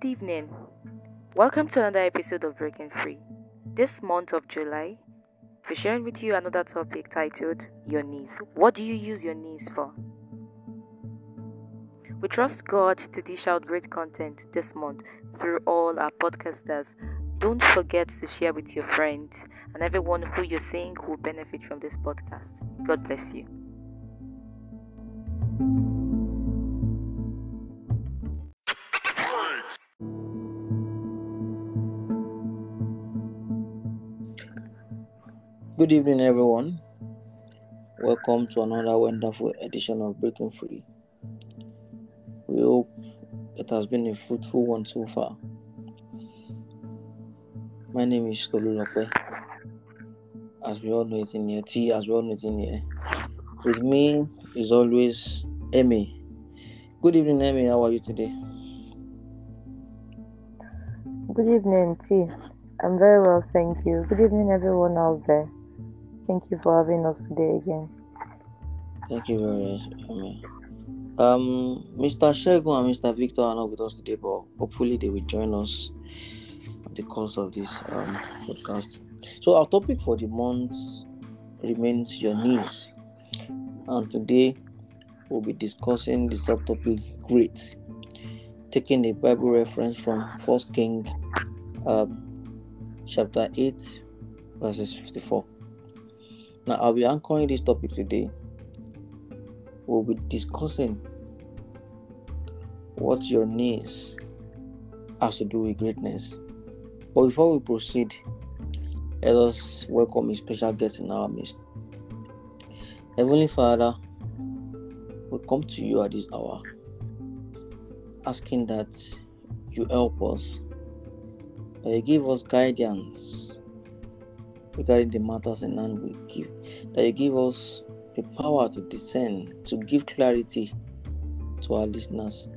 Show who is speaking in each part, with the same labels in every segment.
Speaker 1: Good evening. Welcome to another episode of Breaking Free. This month of July, we're sharing with you another topic titled Your Knees. What do you use your knees for? We trust God to dish out great content this month through all our podcasters. Don't forget to share with your friends and everyone who you think will benefit from this podcast. God bless you.
Speaker 2: Good evening, everyone. Welcome to another wonderful edition of Breaking Free. We hope it has been a fruitful one so far. My name is Tolulope. As we all know it in here, T, as we all know it in here. With me is always Emmy. Good evening, Emmy. How are you today?
Speaker 3: Good evening, T. I'm very well, thank you. Good evening, everyone out there. Thank you for having us today again.
Speaker 2: Thank you very much, Emmy. Um, Mr. Shegun and Mr. Victor are not with us today, but hopefully they will join us the course of this um, podcast. So, our topic for the month remains your knees, and today we'll be discussing the subtopic great, taking a Bible reference from First King, um, chapter eight, verses fifty-four. Now, I'll be anchoring this topic today. We'll be discussing what your needs has to do with greatness. But before we proceed, let us welcome a special guest in our midst. Heavenly Father, we come to you at this hour, asking that you help us, that you give us guidance regarding the matters in hand we give, that you give us the power to discern, to give clarity to our listeners.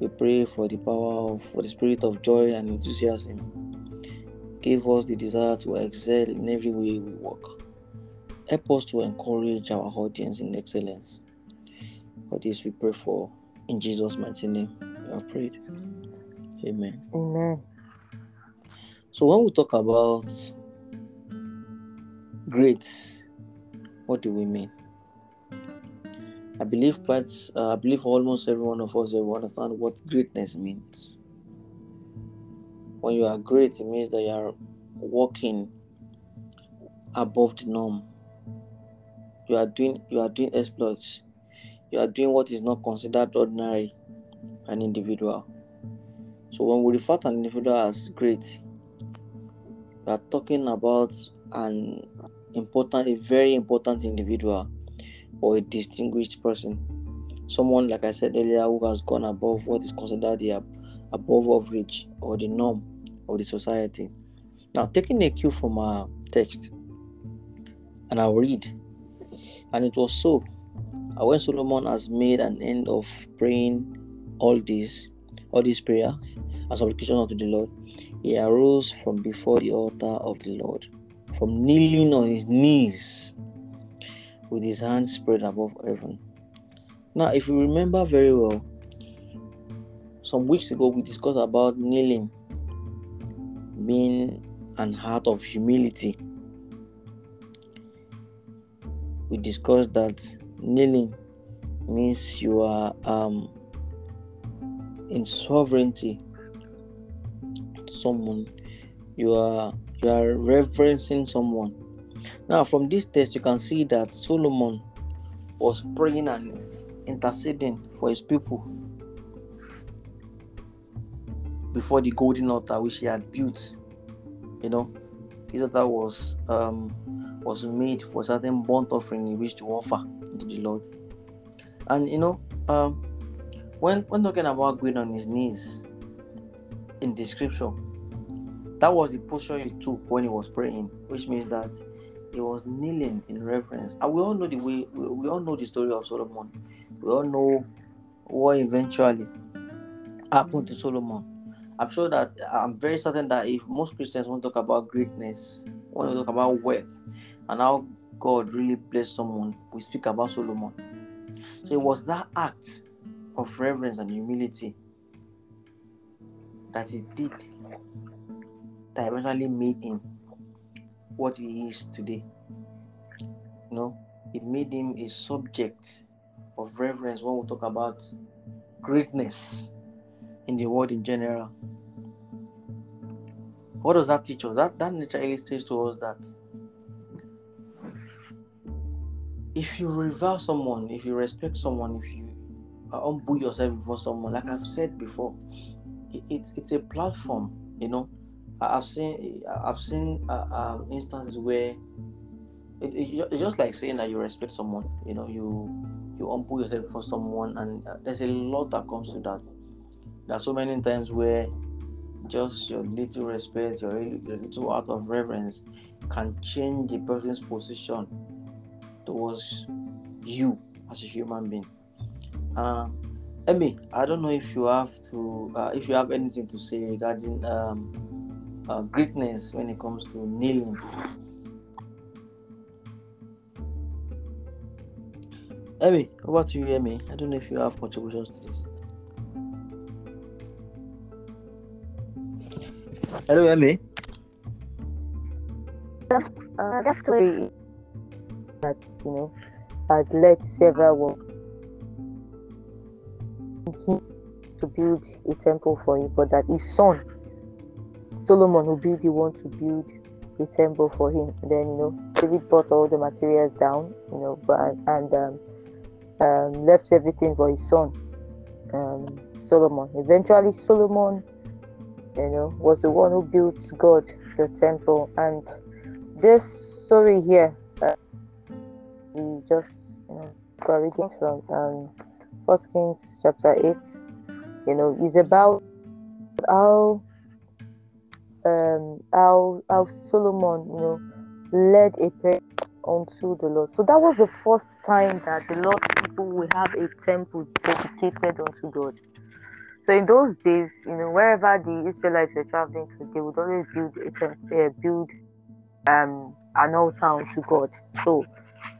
Speaker 2: We pray for the power of for the spirit of joy and enthusiasm. Give us the desire to excel in every way we work. Help us to encourage our audience in excellence. For this we pray for in Jesus' mighty name. We have prayed. Amen.
Speaker 3: Amen.
Speaker 2: So when we talk about great, what do we mean? I believe quite, uh, I believe almost every one of us will understand what greatness means. When you are great, it means that you are walking above the norm. You are doing, you are doing exploits. You are doing what is not considered ordinary an individual. So when we refer to an individual as great, we are talking about an important, a very important individual or a distinguished person. Someone, like I said earlier, who has gone above what is considered the above average or the norm of the society. Now, taking a cue from our text, and I'll read. And it was so. When Solomon has made an end of praying all these, all these prayers as supplication unto the Lord, he arose from before the altar of the Lord, from kneeling on his knees with his hands spread above heaven. Now, if you remember very well, some weeks ago we discussed about kneeling being an heart of humility. We discussed that kneeling means you are um, in sovereignty someone you are you are reverencing someone. Now from this text you can see that solomon was praying and interceding for his people before the golden altar which he had built. You know this altar was um was made for certain burnt offering in which to offer to the lord. And you know um when when talking about going on his knees in the scripture that was the posture he took when he was praying which means that he was kneeling in reverence. And we all know the way we, we all know the story of solomon. We all know what eventually happened to solomon. I'm sure that i'm very certain that if most christians want to talk about greatness when we talk about wealth and how god really blessed someone we speak about solomon. So it was that act of reverence and humility that he did that eventually made him what he is today. You know, it made him a subject of reverence when we talk about greatness in the world in general. What does that teach us? That that naturally teaches to us that if you revere someone, if you respect someone, if you humble yourself before someone, like I've said before, it, it's it's a platform. You know, I've seen I've seen uh, um, instances where it, it's just like saying that you respect someone. You know, you you humble yourself for someone, and uh, there's a lot that comes to that. There are so many times where just your little respect, your, your little out of reverence can change the person's position towards you as a human being. Uh, Emmy, I don't know if you have to, uh, if you have anything to say regarding um, uh, greatness when it comes to kneeling. Emmy, over to you, Emmy. I don't know if you have contributions to this. Hello, Emmy.
Speaker 3: Uh, that story that you know had led several to build a temple for him, but that his son Solomon will be the one to build a temple for him. And then you know David brought all the materials down, you know, but and um, um, left everything for his son um, Solomon. Eventually, Solomon, you know, was the one who built God the temple, and this story here uh, we just you know got reading from um, First Kings chapter eight. You know, is about how um how how Solomon you know led a prayer unto the Lord. So that was the first time that the Lord's people will have a temple dedicated unto God. So in those days, you know, wherever the Israelites were traveling to, they would always build a temple, uh, build um an altar unto God. So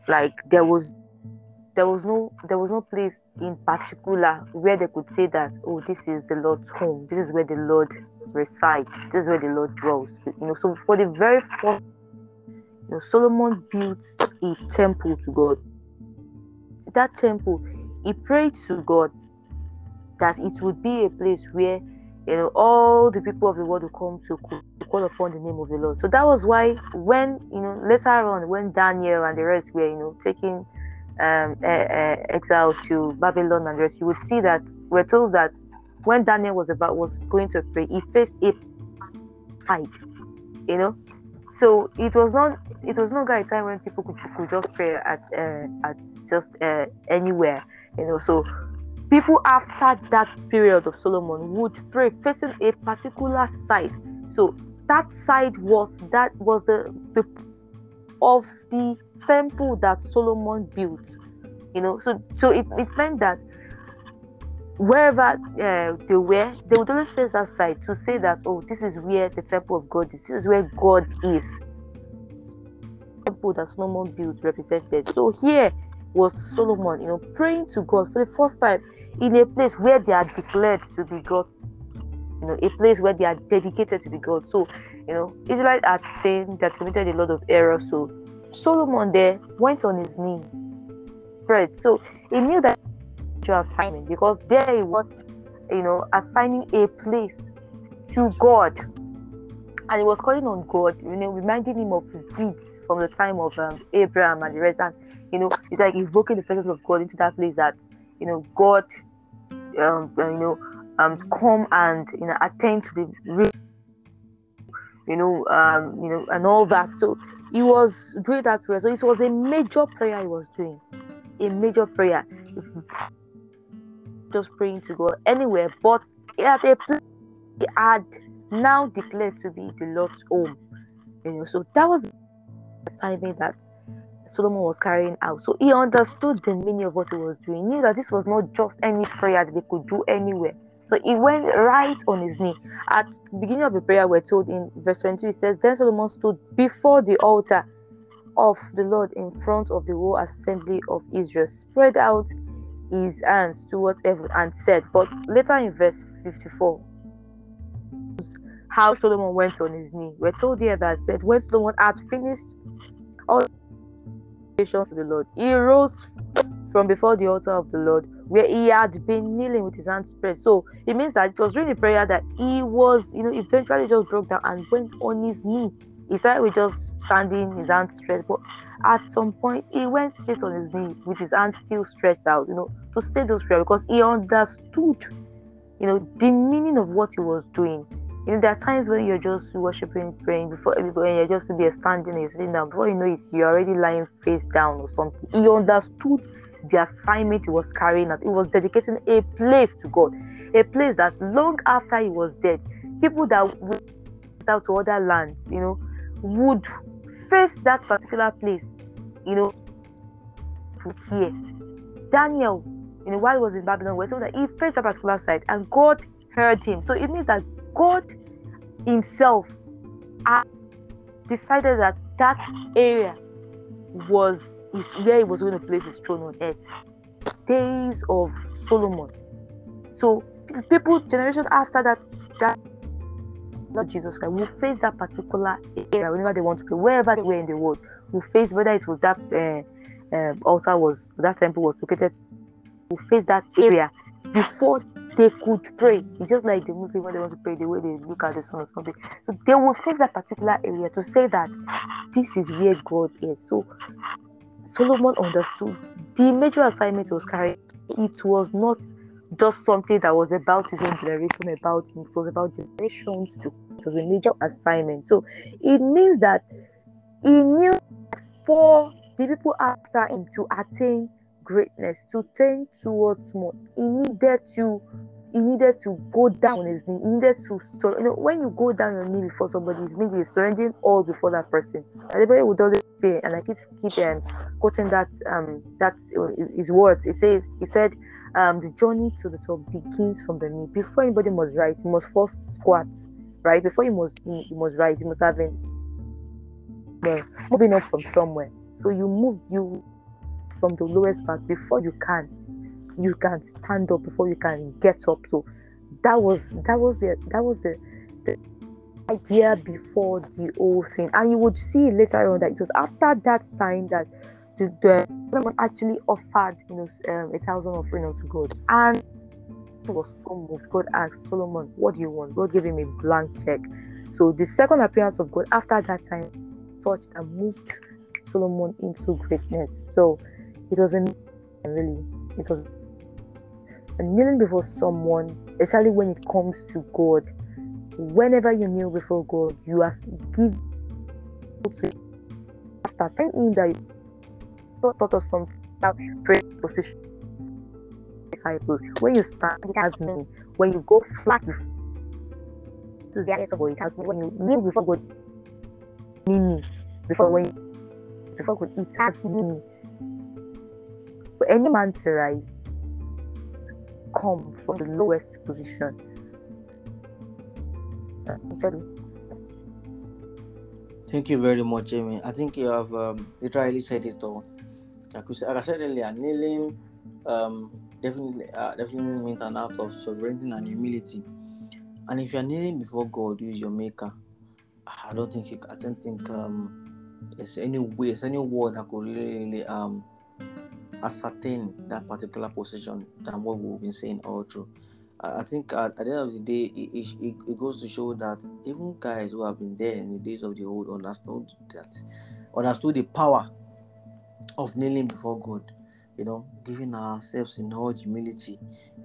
Speaker 3: like there was there was no there was no place in particular where they could say that oh this is the Lord's home, this is where the Lord resides, this is where the Lord dwells. You know, so for the very first you know, Solomon built a temple to God. That temple, he prayed to God that it would be a place where you know all the people of the world will come to call upon the name of the Lord. So that was why when you know later on when Daniel and the rest were you know taking um, uh, uh, exile to Babylon and the rest, you would see that we're told that when Daniel was about was going to pray, he faced a fight, you know. So it was not it was not a time when people could, could just pray at uh, at just uh, anywhere, you know. So people after that period of Solomon would pray facing a particular side. So that side was that was the the of the temple that Solomon built. You know, so so it, it meant that wherever uh, they were, they would always face that side to say that oh, this is where the temple of God is. This is where God is. Temple that Solomon built represented. So here was Solomon, you know, praying to God for the first time in a place where they are declared to be God. You know, a place where they are dedicated to be God. So, you know, Israelites are saying that committed a lot of errors. So Solomon there went on his knee, prayed. So he knew that was timing because there he was, you know, assigning a place to God. And he was calling on God, you know, reminding him of his deeds from the time of um, Abraham and the rest. And, you know, it's like invoking the presence of God into that place that you know, God, um, uh, you know, um, come and you know attend to the, real you know, um, you know, and all that. So he was doing that prayer. So it was a major prayer he was doing, a major prayer, just praying to God anywhere, but at a place he had now declared to be the Lord's home. You know, so that was the timing that Solomon was carrying out. So he understood the meaning of what he was doing. He knew that this was not just any prayer that they could do anywhere. So he went right on his knee. At the beginning of the prayer, we're told in verse 22, it says, Then Solomon stood before the altar of the Lord in front of the whole assembly of Israel, spread out his hands towards heaven and said, But later in verse 54, how Solomon went on his knee. We're told here that said when Solomon had finished all to the Lord, he rose from before the altar of the Lord, where he had been kneeling with his hands spread. So it means that it was during the prayer that he was, you know, eventually just broke down and went on his knee. He started with just standing, his hands stretched, but at some point he went straight on his knee with his hands still stretched out, you know, to say those prayers because he understood, you know, the meaning of what he was doing. You know, there are times when you're just worshiping, praying before everybody, and you're just maybe standing, you're sitting down. Before you know it, you're already lying face down or something. He understood the assignment he was carrying out. He was dedicating a place to God, a place that long after he was dead, people that went out to other lands, you know, would face that particular place, you know, put here. Daniel, you know, while he was in Babylon, we're told that he faced a particular side and God heard him. So it means that God Himself decided that that area was is where He was going to place His throne on earth. Days of Solomon. So people, generation after that, that Lord Jesus Christ will face that particular area whenever they want to pray, wherever they were in the world, will face whether it was that uh, uh, altar was that temple was located, will face that area before they could pray. It's just like the Muslim when they want to pray, the way they look at the sun or something. So they will face that particular area to say that this is where God is. So Solomon understood the major assignment he was carrying. It was not just something that was about his own generation, about him. It was about generations to. It was a major assignment. So it means that he knew for the people after him to attain greatness, to tend towards more, he needed to he needed to go down his knee. He needed to sur- you know when you go down your knee before somebody, it means you're surrendering all before that person. Everybody would always say, and I keep keep um, quoting that um that uh, his words. It says he said um the journey to the top begins from the knee. Before anybody must rise, he must first squat, right? Before he must he must rise, he must have it. Well, moving up from somewhere. So you move you from the lowest part before you can you can stand up before you can get up so that was that was the that was the, the idea before the whole thing and you would see later on that it was after that time that the, the actually offered you know um, a thousand offering unto god. And it was so moved god asked solomon what do you want? God gave him a blank check. So the second appearance of god after that time touched and moved solomon into greatness. So it was a really it was kneeling before someone especially when it comes to god. Whenever you kneel before god you are give to after thanking that you thought of some prayer position disciples when you stand it has meaning when you go flat before to the of God it has when you kneel before God meaning before when you, before God it has meaning for any man to rise, come from the lowest position.
Speaker 2: Thank you very much, Emmy. I think you have um, literally said it all. Like, we said, like I said earlier, kneeling um, definitely uh, definitely means an act of sovereignty and humility. And if you're kneeling before God, who is your maker, I don't think you, I don't think um, there's any way, there's any word that could really, really um, ascertain that particular position than what we've been saying all through. I think at, at, the end of the day, it, it, it, goes to show that even guys who have been there in the days of the old understood that, understood the power of kneeling before God, you know, giving ourselves in all humility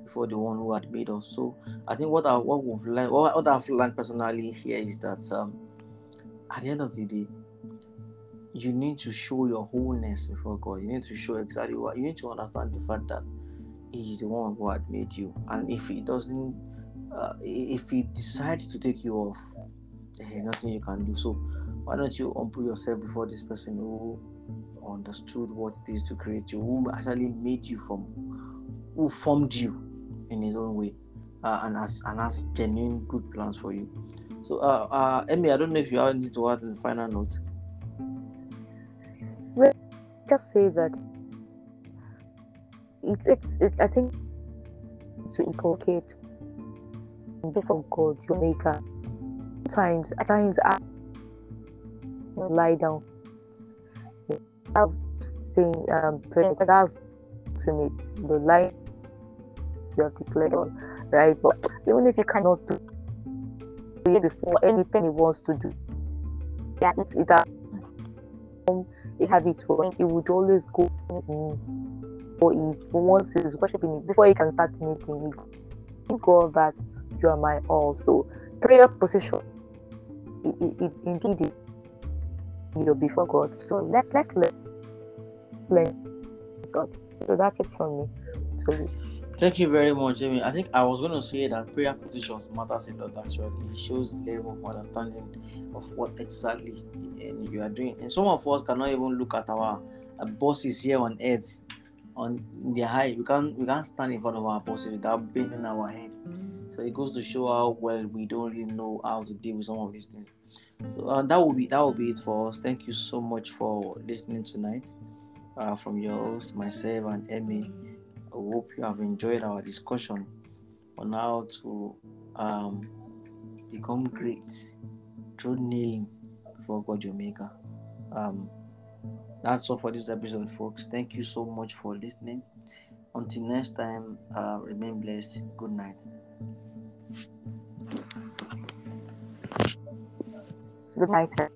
Speaker 2: before the one who had made us. So I think what I what we've learned, what, I've learned personally here is that um, at the end of the day, you need to show your wholeness before God. You need to show exactly what you need to understand the fact that He is the one who had made you, and if He doesn't, uh, if He decides to take you off, there's nothing you can do. So why don't you humble yourself before this person who understood what it is to create you, who actually made you from, who formed you in His own way, uh, and has and has genuine good plans for you. So, uh, uh, Emmy, I don't know if you have anything to add in the final note
Speaker 3: just say that it's it's, it's I think to inculcate before God, your maker, times at times I lie down. I've seen um that's to me the lie you have declared on, right? But even if you cannot do it before anything he wants to do, yeah, it's it it have its wrong, it would always go for his for once he's worshiping it before he can start anything. He God that you are my all. So prayer position it, it, it indeed you know before God. So let's let's learn God. So that's it from me. So,
Speaker 2: Thank you very much, Emmy. I think I was going to say that prayer positions matters a lot. Actually, it shows the level of understanding of what exactly you are doing. And some of us cannot even look at our bosses here on earth on the high. We can't we can't stand in front of our bosses without bending our head. So it goes to show how well we don't really know how to deal with some of these things. So uh, that will be that will be it for us. Thank you so much for listening tonight. Uh, from your host, myself, and Emmy. I hope you have enjoyed our discussion on how to um, become great through kneeling before God your Maker. Um, that's all for this episode, folks. Thank you so much for listening. Until next time, uh, remain blessed. Good night.
Speaker 3: Good night.